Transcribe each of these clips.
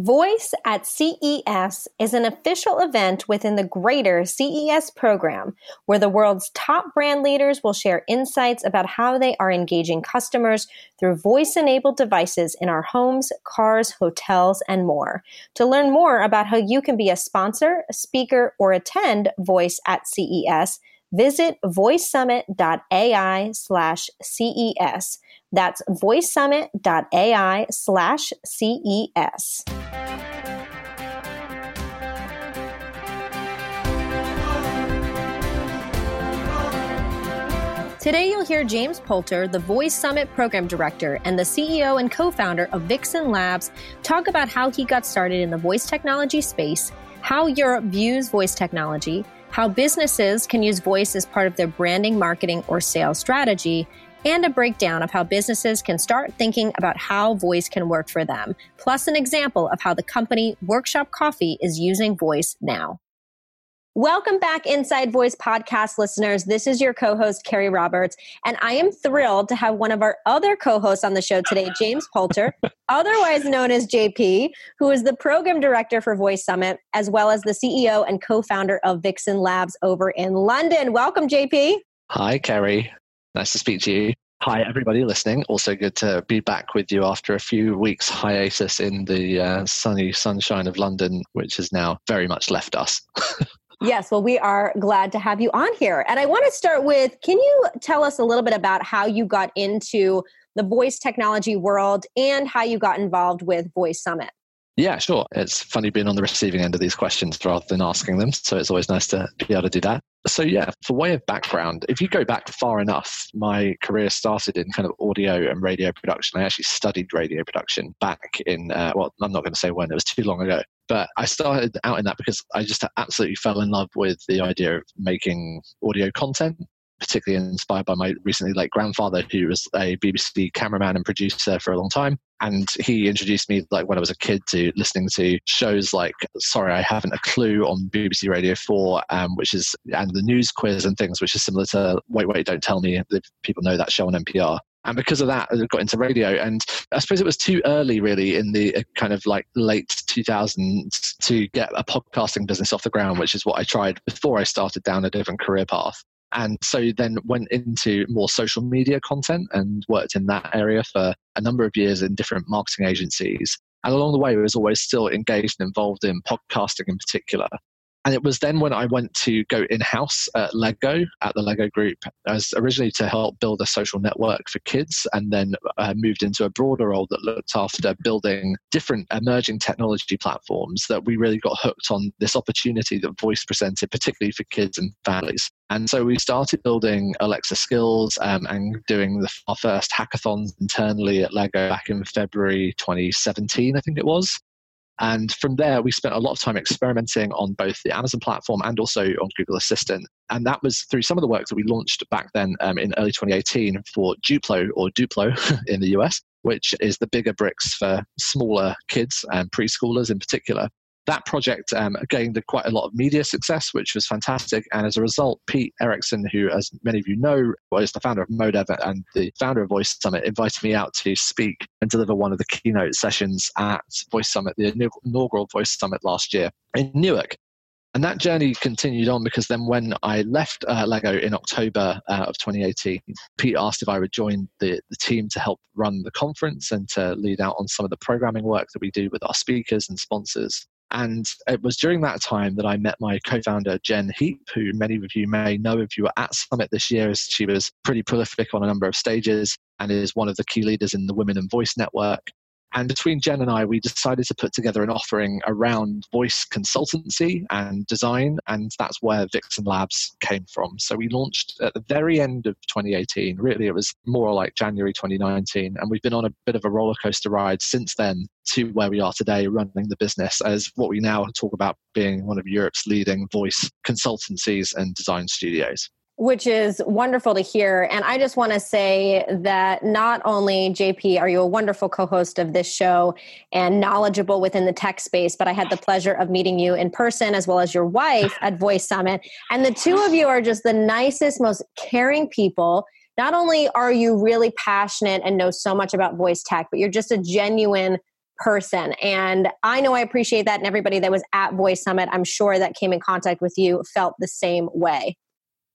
Voice at CES is an official event within the greater CES program where the world's top brand leaders will share insights about how they are engaging customers through voice enabled devices in our homes, cars, hotels, and more. To learn more about how you can be a sponsor, speaker, or attend Voice at CES, visit voicesummit.ai slash CES. That's voicesummit.ai slash CES. Today, you'll hear James Poulter, the Voice Summit Program Director and the CEO and co founder of Vixen Labs, talk about how he got started in the voice technology space, how Europe views voice technology, how businesses can use voice as part of their branding, marketing, or sales strategy, and a breakdown of how businesses can start thinking about how voice can work for them, plus an example of how the company Workshop Coffee is using voice now. Welcome back, Inside Voice podcast listeners. This is your co host, Keri Roberts, and I am thrilled to have one of our other co hosts on the show today, James Poulter, otherwise known as JP, who is the program director for Voice Summit, as well as the CEO and co founder of Vixen Labs over in London. Welcome, JP. Hi, Carrie. Nice to speak to you. Hi, everybody listening. Also good to be back with you after a few weeks hiatus in the uh, sunny sunshine of London, which has now very much left us. yes, well, we are glad to have you on here. And I want to start with can you tell us a little bit about how you got into the voice technology world and how you got involved with Voice Summit? Yeah, sure. It's funny being on the receiving end of these questions rather than asking them. So it's always nice to be able to do that. So, yeah, for way of background, if you go back far enough, my career started in kind of audio and radio production. I actually studied radio production back in, uh, well, I'm not going to say when, it was too long ago. But I started out in that because I just absolutely fell in love with the idea of making audio content particularly inspired by my recently late grandfather, who was a BBC cameraman and producer for a long time. And he introduced me, like when I was a kid, to listening to shows like Sorry, I Haven't a Clue on BBC Radio 4, um, which is, and the news quiz and things, which is similar to Wait, Wait, Don't Tell Me. People know that show on NPR. And because of that, I got into radio. And I suppose it was too early, really, in the uh, kind of like late 2000s to get a podcasting business off the ground, which is what I tried before I started down a different career path. And so then went into more social media content and worked in that area for a number of years in different marketing agencies. And along the way, I was always still engaged and involved in podcasting in particular. And it was then when I went to go in house at Lego, at the Lego Group, as originally to help build a social network for kids, and then uh, moved into a broader role that looked after building different emerging technology platforms that we really got hooked on this opportunity that voice presented, particularly for kids and families. And so we started building Alexa skills um, and doing the, our first hackathons internally at Lego back in February 2017, I think it was. And from there, we spent a lot of time experimenting on both the Amazon platform and also on Google Assistant. And that was through some of the work that we launched back then um, in early 2018 for Duplo or Duplo in the US, which is the bigger bricks for smaller kids and preschoolers in particular that project um, gained quite a lot of media success, which was fantastic. And as a result, Pete Erickson, who, as many of you know, was the founder of Modev and the founder of Voice Summit, invited me out to speak and deliver one of the keynote sessions at Voice Summit, the inaugural Voice Summit last year in Newark. And that journey continued on because then when I left uh, Lego in October uh, of 2018, Pete asked if I would join the, the team to help run the conference and to lead out on some of the programming work that we do with our speakers and sponsors. And it was during that time that I met my co founder, Jen Heape, who many of you may know if you were at Summit this year, as she was pretty prolific on a number of stages and is one of the key leaders in the Women in Voice Network. And between Jen and I, we decided to put together an offering around voice consultancy and design, and that's where Vixen Labs came from. So we launched at the very end of 2018. Really, it was more like January 2019, and we've been on a bit of a roller coaster ride since then to where we are today, running the business as what we now talk about being one of Europe's leading voice consultancies and design studios which is wonderful to hear. And I just want to say that not only, JP, are you a wonderful co host of this show and knowledgeable within the tech space, but I had the pleasure of meeting you in person as well as your wife at Voice Summit. And the two of you are just the nicest, most caring people. Not only are you really passionate and know so much about voice tech, but you're just a genuine person. And I know I appreciate that. And everybody that was at Voice Summit, I'm sure that came in contact with you felt the same way.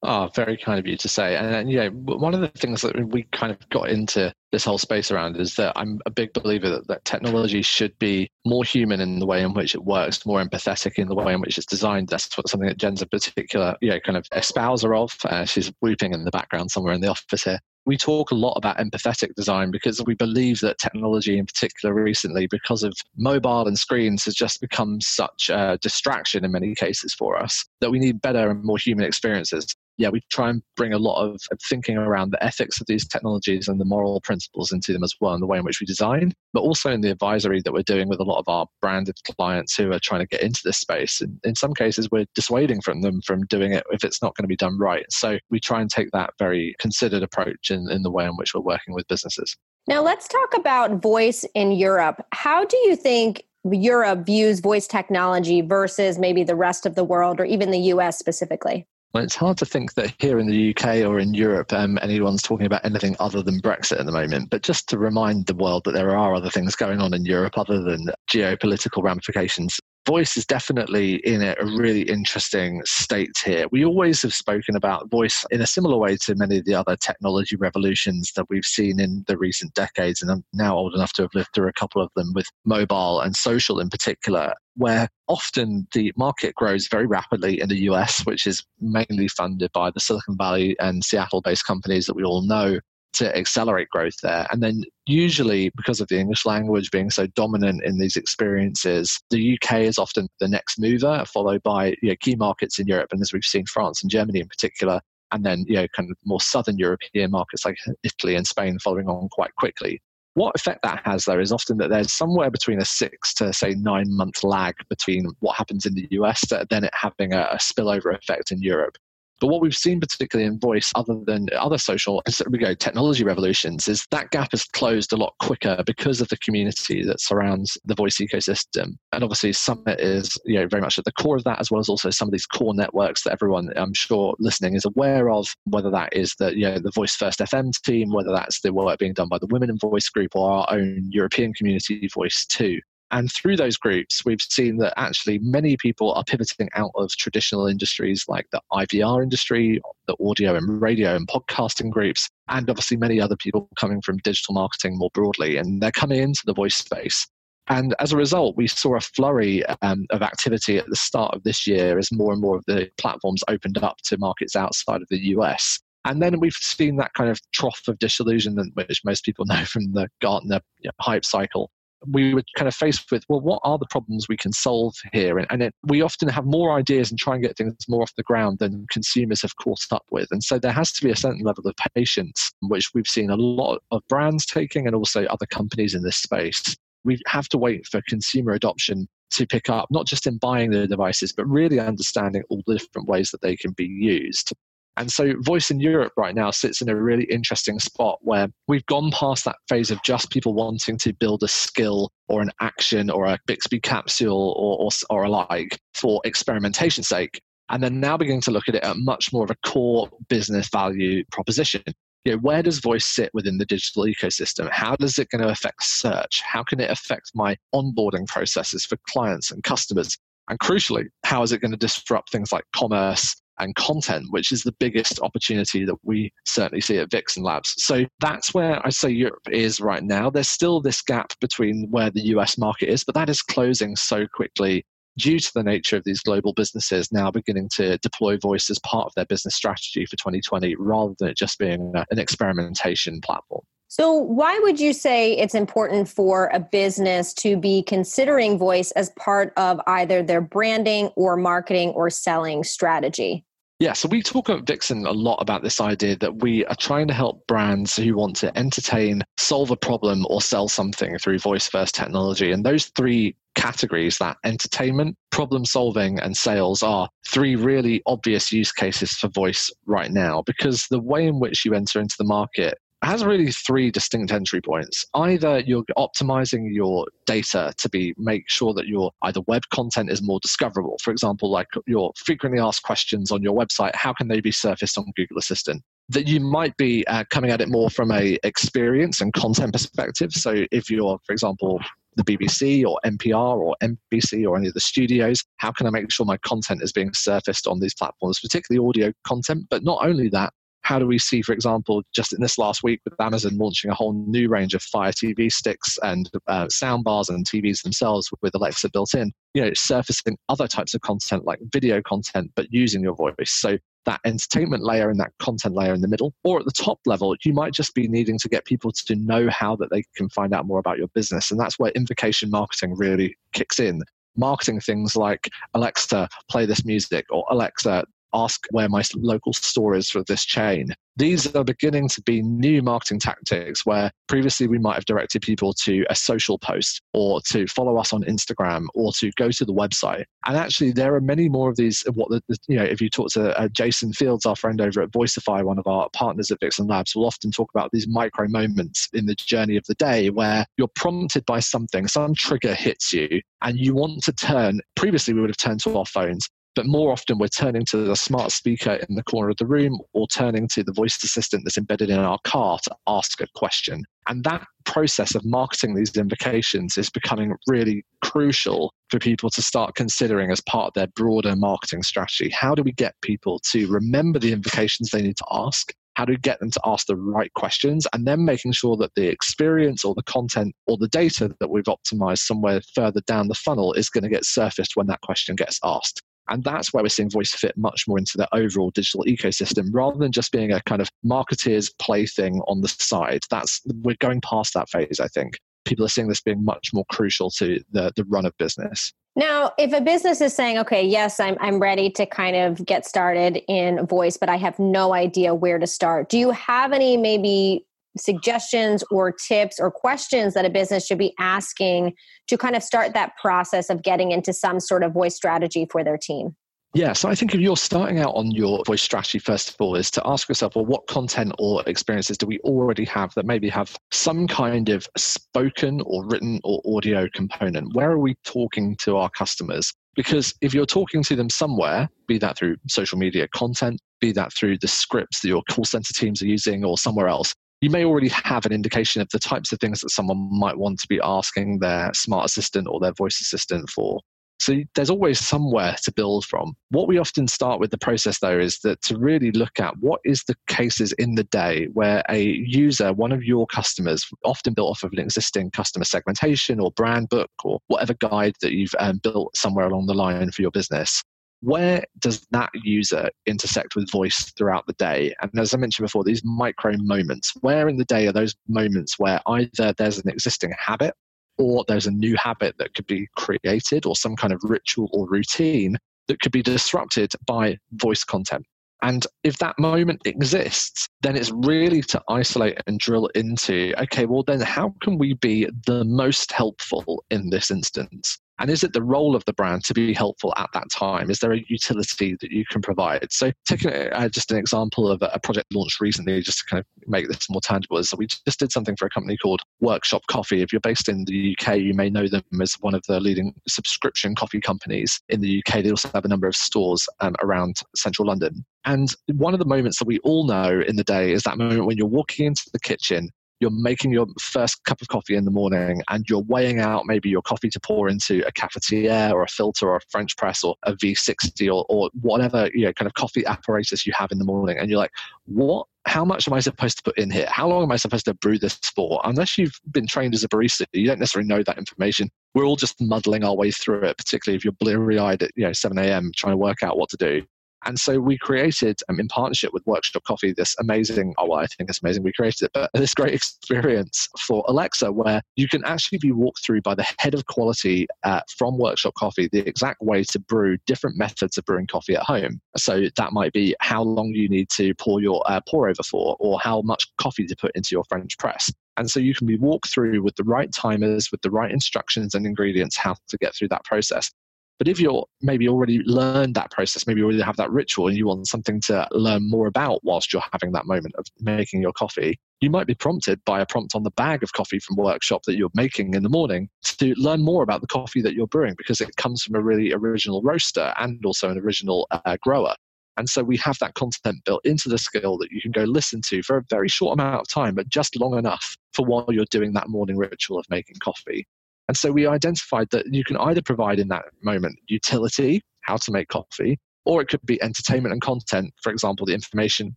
Oh, very kind of you to say. And, and yeah, one of the things that we kind of got into this whole space around is that I'm a big believer that, that technology should be more human in the way in which it works, more empathetic in the way in which it's designed. That's what something that Jen's a particular, you know, kind of espouser of. Uh, she's whooping in the background somewhere in the office here we talk a lot about empathetic design because we believe that technology in particular recently because of mobile and screens has just become such a distraction in many cases for us that we need better and more human experiences yeah, we try and bring a lot of thinking around the ethics of these technologies and the moral principles into them as well, and the way in which we design, but also in the advisory that we're doing with a lot of our branded clients who are trying to get into this space. And in some cases, we're dissuading from them from doing it if it's not going to be done right. So we try and take that very considered approach in, in the way in which we're working with businesses. Now, let's talk about voice in Europe. How do you think Europe views voice technology versus maybe the rest of the world or even the US specifically? Well, it's hard to think that here in the UK or in Europe, um, anyone's talking about anything other than Brexit at the moment. But just to remind the world that there are other things going on in Europe other than geopolitical ramifications voice is definitely in a really interesting state here. We always have spoken about voice in a similar way to many of the other technology revolutions that we've seen in the recent decades. And I'm now old enough to have lived through a couple of them with mobile and social in particular, where often the market grows very rapidly in the US, which is mainly funded by the Silicon Valley and Seattle based companies that we all know to accelerate growth there. And then, usually, because of the English language being so dominant in these experiences, the UK is often the next mover, followed by you know, key markets in Europe. And as we've seen, France and Germany in particular, and then you know, kind of more southern European markets like Italy and Spain following on quite quickly. What effect that has, though, is often that there's somewhere between a six to say nine month lag between what happens in the US, then it having a, a spillover effect in Europe. But what we've seen, particularly in voice, other than other social, we go technology revolutions, is that gap has closed a lot quicker because of the community that surrounds the voice ecosystem. And obviously, Summit is you know very much at the core of that, as well as also some of these core networks that everyone I'm sure listening is aware of. Whether that is the you know the Voice First FM team, whether that's the work being done by the Women in Voice group or our own European community Voice Two. And through those groups, we've seen that actually many people are pivoting out of traditional industries like the IVR industry, the audio and radio and podcasting groups, and obviously many other people coming from digital marketing more broadly. And they're coming into the voice space. And as a result, we saw a flurry um, of activity at the start of this year as more and more of the platforms opened up to markets outside of the US. And then we've seen that kind of trough of disillusionment, which most people know from the Gartner you know, hype cycle, we were kind of faced with, well, what are the problems we can solve here? And, and it, we often have more ideas and try and get things more off the ground than consumers have caught up with. And so there has to be a certain level of patience, which we've seen a lot of brands taking and also other companies in this space. We have to wait for consumer adoption to pick up, not just in buying the devices, but really understanding all the different ways that they can be used. And so Voice in Europe right now sits in a really interesting spot where we've gone past that phase of just people wanting to build a skill or an action or a Bixby capsule or, or, or alike for experimentation's sake. And then now beginning to look at it at much more of a core business value proposition. You know, where does voice sit within the digital ecosystem? How does it going to affect search? How can it affect my onboarding processes for clients and customers? And crucially, how is it going to disrupt things like commerce and content, which is the biggest opportunity that we certainly see at Vixen Labs. So that's where I say Europe is right now. There's still this gap between where the US market is, but that is closing so quickly due to the nature of these global businesses now beginning to deploy voice as part of their business strategy for 2020 rather than it just being an experimentation platform. So, why would you say it's important for a business to be considering voice as part of either their branding or marketing or selling strategy? Yeah, so we talk at Vixen a lot about this idea that we are trying to help brands who want to entertain, solve a problem, or sell something through voice first technology. And those three categories that entertainment, problem solving, and sales are three really obvious use cases for voice right now because the way in which you enter into the market has really three distinct entry points. Either you're optimizing your data to be make sure that your either web content is more discoverable. For example, like your frequently asked questions on your website, how can they be surfaced on Google Assistant? That you might be uh, coming at it more from a experience and content perspective. So if you're, for example, the BBC or NPR or NBC or any of the studios? How can I make sure my content is being surfaced on these platforms, particularly audio content? But not only that, how do we see, for example, just in this last week with Amazon launching a whole new range of Fire TV sticks and uh, sound bars and TVs themselves with Alexa built in, you know, surfacing other types of content like video content, but using your voice. So that entertainment layer and that content layer in the middle. Or at the top level, you might just be needing to get people to know how that they can find out more about your business. And that's where invocation marketing really kicks in marketing things like Alexa, play this music, or Alexa, ask where my local store is for this chain. These are beginning to be new marketing tactics where previously we might have directed people to a social post or to follow us on Instagram or to go to the website. And actually, there are many more of these. What the, you know, if you talk to uh, Jason Fields, our friend over at Voicify, one of our partners at Vixen Labs, will often talk about these micro moments in the journey of the day where you're prompted by something, some trigger hits you, and you want to turn. Previously, we would have turned to our phones but more often, we're turning to the smart speaker in the corner of the room or turning to the voice assistant that's embedded in our car to ask a question. And that process of marketing these invocations is becoming really crucial for people to start considering as part of their broader marketing strategy. How do we get people to remember the invocations they need to ask? How do we get them to ask the right questions? And then making sure that the experience or the content or the data that we've optimized somewhere further down the funnel is going to get surfaced when that question gets asked. And that's where we're seeing voice fit much more into the overall digital ecosystem rather than just being a kind of marketeer's plaything on the side. That's we're going past that phase, I think. People are seeing this being much more crucial to the, the run of business. Now, if a business is saying, okay, yes, I'm, I'm ready to kind of get started in voice, but I have no idea where to start, do you have any maybe suggestions or tips or questions that a business should be asking to kind of start that process of getting into some sort of voice strategy for their team? Yeah, so I think if you're starting out on your voice strategy, first of all, is to ask yourself, well, what content or experiences do we already have that maybe have some kind of spoken or written or audio component? Where are we talking to our customers? Because if you're talking to them somewhere, be that through social media content, be that through the scripts that your call center teams are using or somewhere else, you may already have an indication of the types of things that someone might want to be asking their smart assistant or their voice assistant for. So there's always somewhere to build from. What we often start with the process though is that to really look at what is the cases in the day where a user, one of your customers, often built off of an existing customer segmentation or brand book or whatever guide that you've um, built somewhere along the line for your business, where does that user intersect with voice throughout the day? And as I mentioned before, these micro moments, where in the day are those moments where either there's an existing habit or there's a new habit that could be created or some kind of ritual or routine that could be disrupted by voice content? And if that moment exists, then it's really to isolate and drill into okay, well, then how can we be the most helpful in this instance? And is it the role of the brand to be helpful at that time? Is there a utility that you can provide? So, taking uh, just an example of a project launched recently, just to kind of make this more tangible, is that we just did something for a company called Workshop Coffee. If you're based in the UK, you may know them as one of the leading subscription coffee companies in the UK. They also have a number of stores um, around central London. And one of the moments that we all know in the day is that moment when you're walking into the kitchen you're making your first cup of coffee in the morning and you're weighing out maybe your coffee to pour into a cafetiere or a filter or a French press or a V60 or, or whatever you know kind of coffee apparatus you have in the morning and you're like, what how much am I supposed to put in here? How long am I supposed to brew this for? Unless you've been trained as a barista, you don't necessarily know that information. We're all just muddling our way through it, particularly if you're bleary eyed at you know 7 a.m. trying to work out what to do. And so we created, um, in partnership with Workshop Coffee, this amazing, oh, well, I think it's amazing we created it, but this great experience for Alexa where you can actually be walked through by the head of quality uh, from Workshop Coffee the exact way to brew different methods of brewing coffee at home. So that might be how long you need to pour your uh, pour over for, or how much coffee to put into your French press. And so you can be walked through with the right timers, with the right instructions and ingredients, how to get through that process. But if you're maybe already learned that process, maybe you already have that ritual and you want something to learn more about whilst you're having that moment of making your coffee, you might be prompted by a prompt on the bag of coffee from workshop that you're making in the morning to learn more about the coffee that you're brewing because it comes from a really original roaster and also an original uh, grower. And so we have that content built into the skill that you can go listen to for a very short amount of time, but just long enough for while you're doing that morning ritual of making coffee. And so we identified that you can either provide in that moment utility, how to make coffee, or it could be entertainment and content for example the information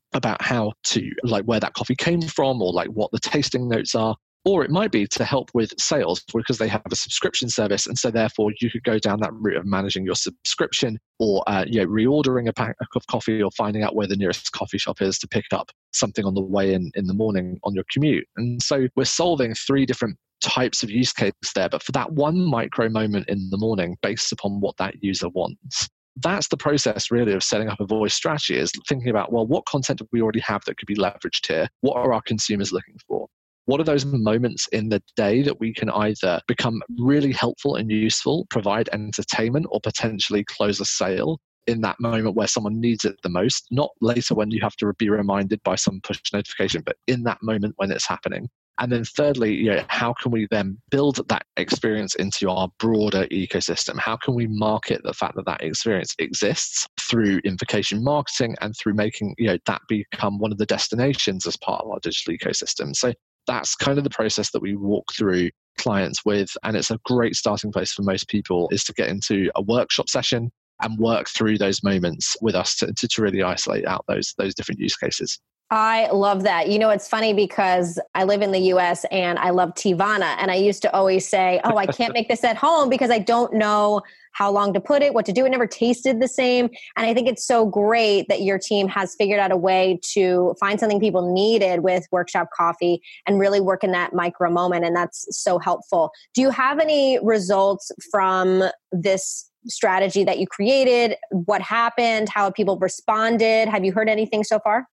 about how to like where that coffee came from or like what the tasting notes are. Or it might be to help with sales because they have a subscription service and so therefore you could go down that route of managing your subscription or uh, you know, reordering a pack of coffee or finding out where the nearest coffee shop is to pick up something on the way in in the morning on your commute. And so we're solving three different types of use cases there but for that one micro moment in the morning based upon what that user wants. That's the process really of setting up a voice strategy is thinking about well what content do we already have that could be leveraged here? What are our consumers looking for? What are those moments in the day that we can either become really helpful and useful provide entertainment or potentially close a sale in that moment where someone needs it the most? Not later when you have to be reminded by some push notification but in that moment when it's happening and then thirdly, you know, how can we then build that experience into our broader ecosystem? How can we market the fact that that experience exists through invocation marketing and through making you know that become one of the destinations as part of our digital ecosystem? So that's kind of the process that we walk through clients with and it's a great starting place for most people is to get into a workshop session and work through those moments with us to, to, really isolate out those those different use cases I love that. You know, it's funny because I live in the US and I love Teavana. And I used to always say, oh, I can't make this at home because I don't know how long to put it, what to do. It never tasted the same. And I think it's so great that your team has figured out a way to find something people needed with Workshop Coffee and really work in that micro moment. And that's so helpful. Do you have any results from this strategy that you created? What happened? How people responded? Have you heard anything so far?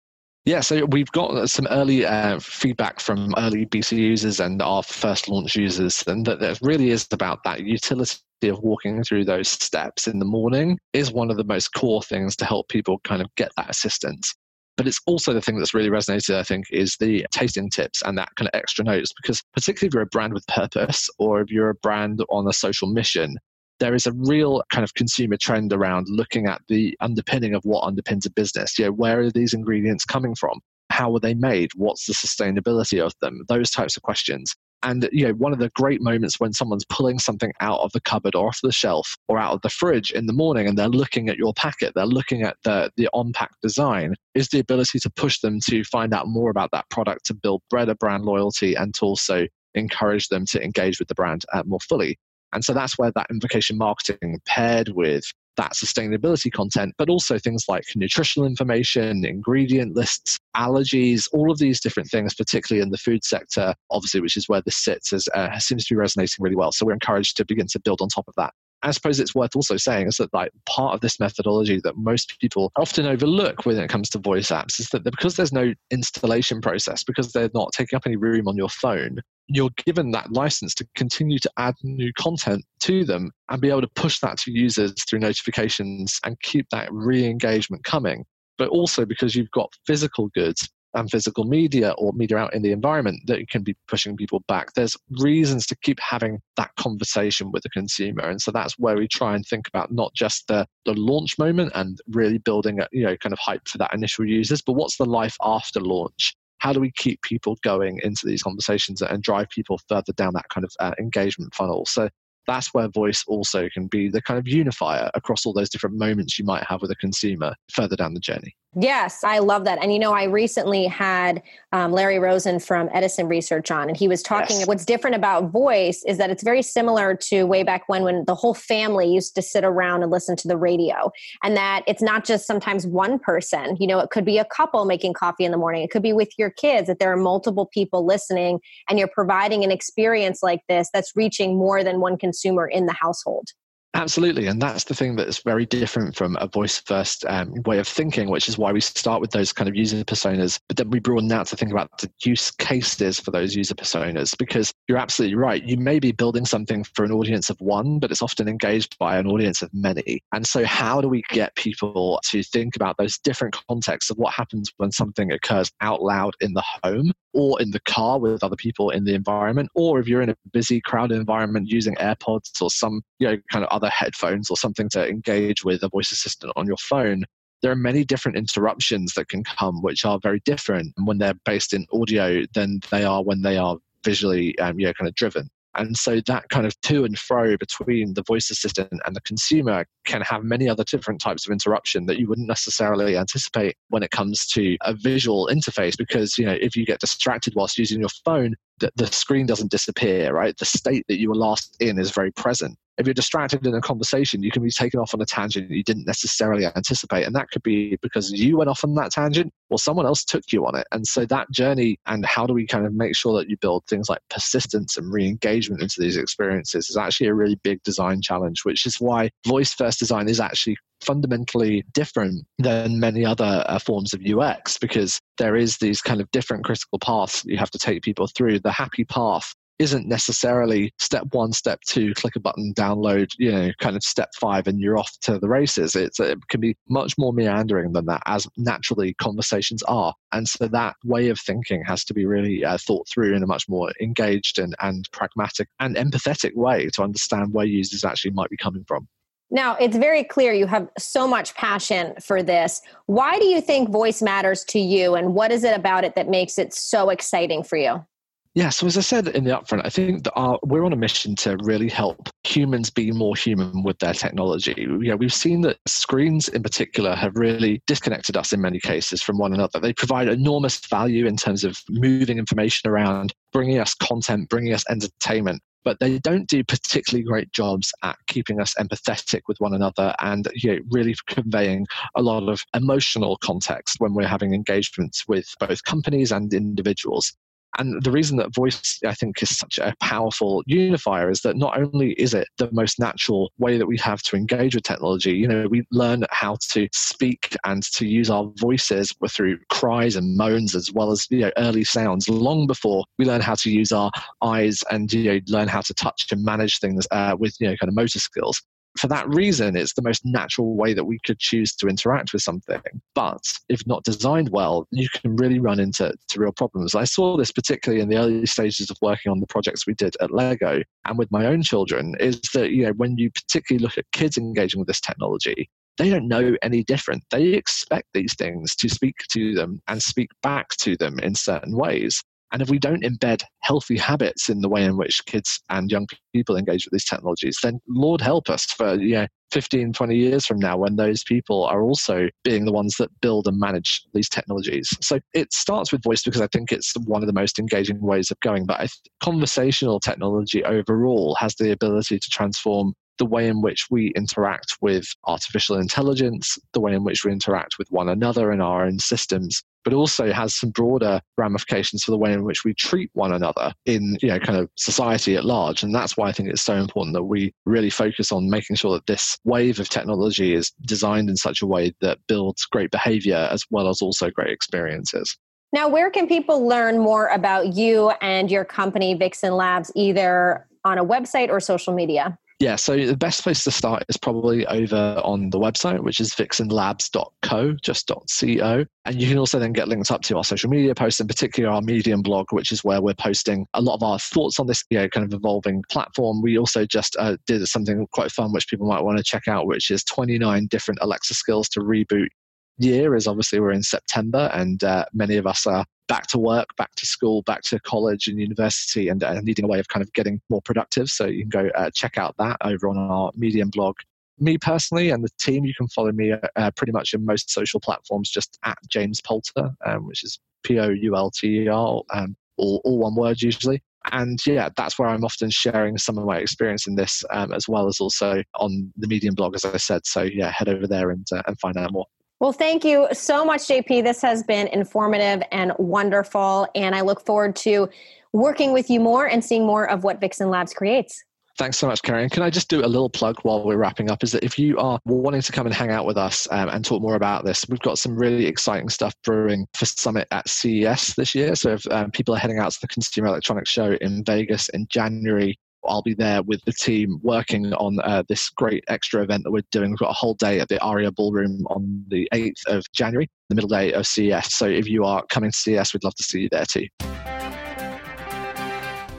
Yeah, so we've got some early uh, feedback from early BC users and our first launch users, and that it really is about that utility of walking through those steps in the morning is one of the most core things to help people kind of get that assistance. But it's also the thing that's really resonated, I think, is the tasting tips and that kind of extra notes. Because particularly if you're a brand with purpose or if you're a brand on a social mission, there is a real kind of consumer trend around looking at the underpinning of what underpins a business. You know, where are these ingredients coming from? How were they made? What's the sustainability of them? Those types of questions. And you know, one of the great moments when someone's pulling something out of the cupboard or off the shelf or out of the fridge in the morning and they're looking at your packet, they're looking at the, the on-pack design, is the ability to push them to find out more about that product, to build better brand loyalty and to also encourage them to engage with the brand uh, more fully. And so that's where that invocation marketing paired with that sustainability content, but also things like nutritional information, ingredient lists, allergies, all of these different things, particularly in the food sector, obviously, which is where this sits, as, uh, seems to be resonating really well. So we're encouraged to begin to build on top of that. I suppose it's worth also saying is that like part of this methodology that most people often overlook when it comes to voice apps is that because there's no installation process, because they're not taking up any room on your phone, you're given that license to continue to add new content to them and be able to push that to users through notifications and keep that re engagement coming. But also because you've got physical goods and physical media or media out in the environment that can be pushing people back. There's reasons to keep having that conversation with the consumer. And so that's where we try and think about not just the, the launch moment and really building a, you know, kind of hype for that initial users, but what's the life after launch? How do we keep people going into these conversations and drive people further down that kind of uh, engagement funnel? So that's where voice also can be the kind of unifier across all those different moments you might have with a consumer further down the journey Yes, I love that. And you know, I recently had um, Larry Rosin from Edison Research on, and he was talking. Yes. What's different about voice is that it's very similar to way back when, when the whole family used to sit around and listen to the radio, and that it's not just sometimes one person. You know, it could be a couple making coffee in the morning. It could be with your kids. That there are multiple people listening, and you're providing an experience like this that's reaching more than one consumer in the household. Absolutely. And that's the thing that's very different from a voice first um, way of thinking, which is why we start with those kind of user personas, but then we broaden out to think about the use cases for those user personas. Because you're absolutely right. You may be building something for an audience of one, but it's often engaged by an audience of many. And so, how do we get people to think about those different contexts of what happens when something occurs out loud in the home or in the car with other people in the environment, or if you're in a busy, crowded environment using AirPods or some you know, kind of other headphones or something to engage with a voice assistant on your phone, there are many different interruptions that can come, which are very different when they're based in audio than they are when they are visually, um, you know, kind of driven. And so that kind of to and fro between the voice assistant and the consumer can have many other different types of interruption that you wouldn't necessarily anticipate when it comes to a visual interface. Because, you know, if you get distracted whilst using your phone, the, the screen doesn't disappear, right? The state that you were last in is very present if you're distracted in a conversation, you can be taken off on a tangent you didn't necessarily anticipate. And that could be because you went off on that tangent or someone else took you on it. And so that journey and how do we kind of make sure that you build things like persistence and re engagement into these experiences is actually a really big design challenge, which is why voice first design is actually fundamentally different than many other uh, forms of UX because there is these kind of different critical paths you have to take people through. The happy path isn't necessarily step one, step two, click a button, download, you know, kind of step five, and you're off to the races. It's, it can be much more meandering than that, as naturally conversations are. And so that way of thinking has to be really uh, thought through in a much more engaged and, and pragmatic and empathetic way to understand where users actually might be coming from. Now, it's very clear you have so much passion for this. Why do you think voice matters to you, and what is it about it that makes it so exciting for you? Yeah, so as I said in the upfront, I think that our, we're on a mission to really help humans be more human with their technology. You know, we've seen that screens in particular have really disconnected us in many cases from one another. They provide enormous value in terms of moving information around, bringing us content, bringing us entertainment but they don't do particularly great jobs at keeping us empathetic with one another and you know, really conveying a lot of emotional context when we're having engagements with both companies and individuals. And the reason that voice, I think, is such a powerful unifier is that not only is it the most natural way that we have to engage with technology, you know, we learn how to speak and to use our voices through cries and moans as well as you know early sounds. Long before we learn how to use our eyes and you know learn how to touch and manage things uh, with you know kind of motor skills for that reason, it's the most natural way that we could choose to interact with something. But if not designed well, you can really run into to real problems. I saw this particularly in the early stages of working on the projects we did at Lego and with my own children, is that you know when you particularly look at kids engaging with this technology, they don't know any different. They expect these things to speak to them and speak back to them in certain ways. And if we don't embed healthy habits in the way in which kids and young people engage with these technologies, then Lord help us for you know, 15, 20 years from now when those people are also being the ones that build and manage these technologies. So it starts with voice because I think it's one of the most engaging ways of going. But conversational technology overall has the ability to transform the way in which we interact with artificial intelligence, the way in which we interact with one another in our own systems, but also has some broader ramifications for the way in which we treat one another in you know kind of society at large. And that's why I think it's so important that we really focus on making sure that this wave of technology is designed in such a way that builds great behavior as well as also great experiences. Now, where can people learn more about you and your company, Vixen Labs, either on a website or social media? Yeah, so the best place to start is probably over on the website, which is vixenlabs.co, just .co. And you can also then get linked up to our social media posts, in particular our Medium blog, which is where we're posting a lot of our thoughts on this you know, kind of evolving platform. We also just uh, did something quite fun, which people might want to check out, which is 29 different Alexa skills to reboot year is obviously we're in September and uh, many of us are back to work, back to school, back to college and university and uh, needing a way of kind of getting more productive. So you can go uh, check out that over on our Medium blog. Me personally and the team, you can follow me uh, pretty much in most social platforms just at James Poulter, um, which is P O U L T E R, um, all, all one word usually and yeah, that's where I'm often sharing some of my experience in this, um, as well as also on the Medium blog, as I said. So yeah, head over there and uh, and find out more. Well, thank you so much, JP. This has been informative and wonderful. And I look forward to working with you more and seeing more of what Vixen Labs creates. Thanks so much, Karen. Can I just do a little plug while we're wrapping up? Is that if you are wanting to come and hang out with us um, and talk more about this, we've got some really exciting stuff brewing for Summit at CES this year. So if um, people are heading out to the Consumer Electronics Show in Vegas in January, I'll be there with the team working on uh, this great extra event that we're doing. We've got a whole day at the Aria Ballroom on the 8th of January, the middle day of CES. So if you are coming to CES, we'd love to see you there too.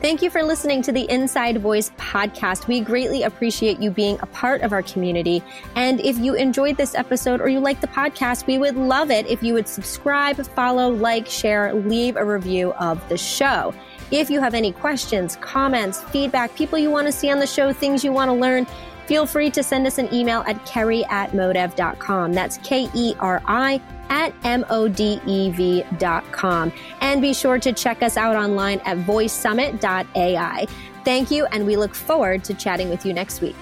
Thank you for listening to the Inside Voice podcast. We greatly appreciate you being a part of our community. And if you enjoyed this episode or you like the podcast, we would love it if you would subscribe, follow, like, share, leave a review of the show. If you have any questions, comments, feedback, people you want to see on the show, things you want to learn, feel free to send us an email at keri at modev.com. That's K E R I at modev.com. And be sure to check us out online at voicesummit.ai. Thank you, and we look forward to chatting with you next week.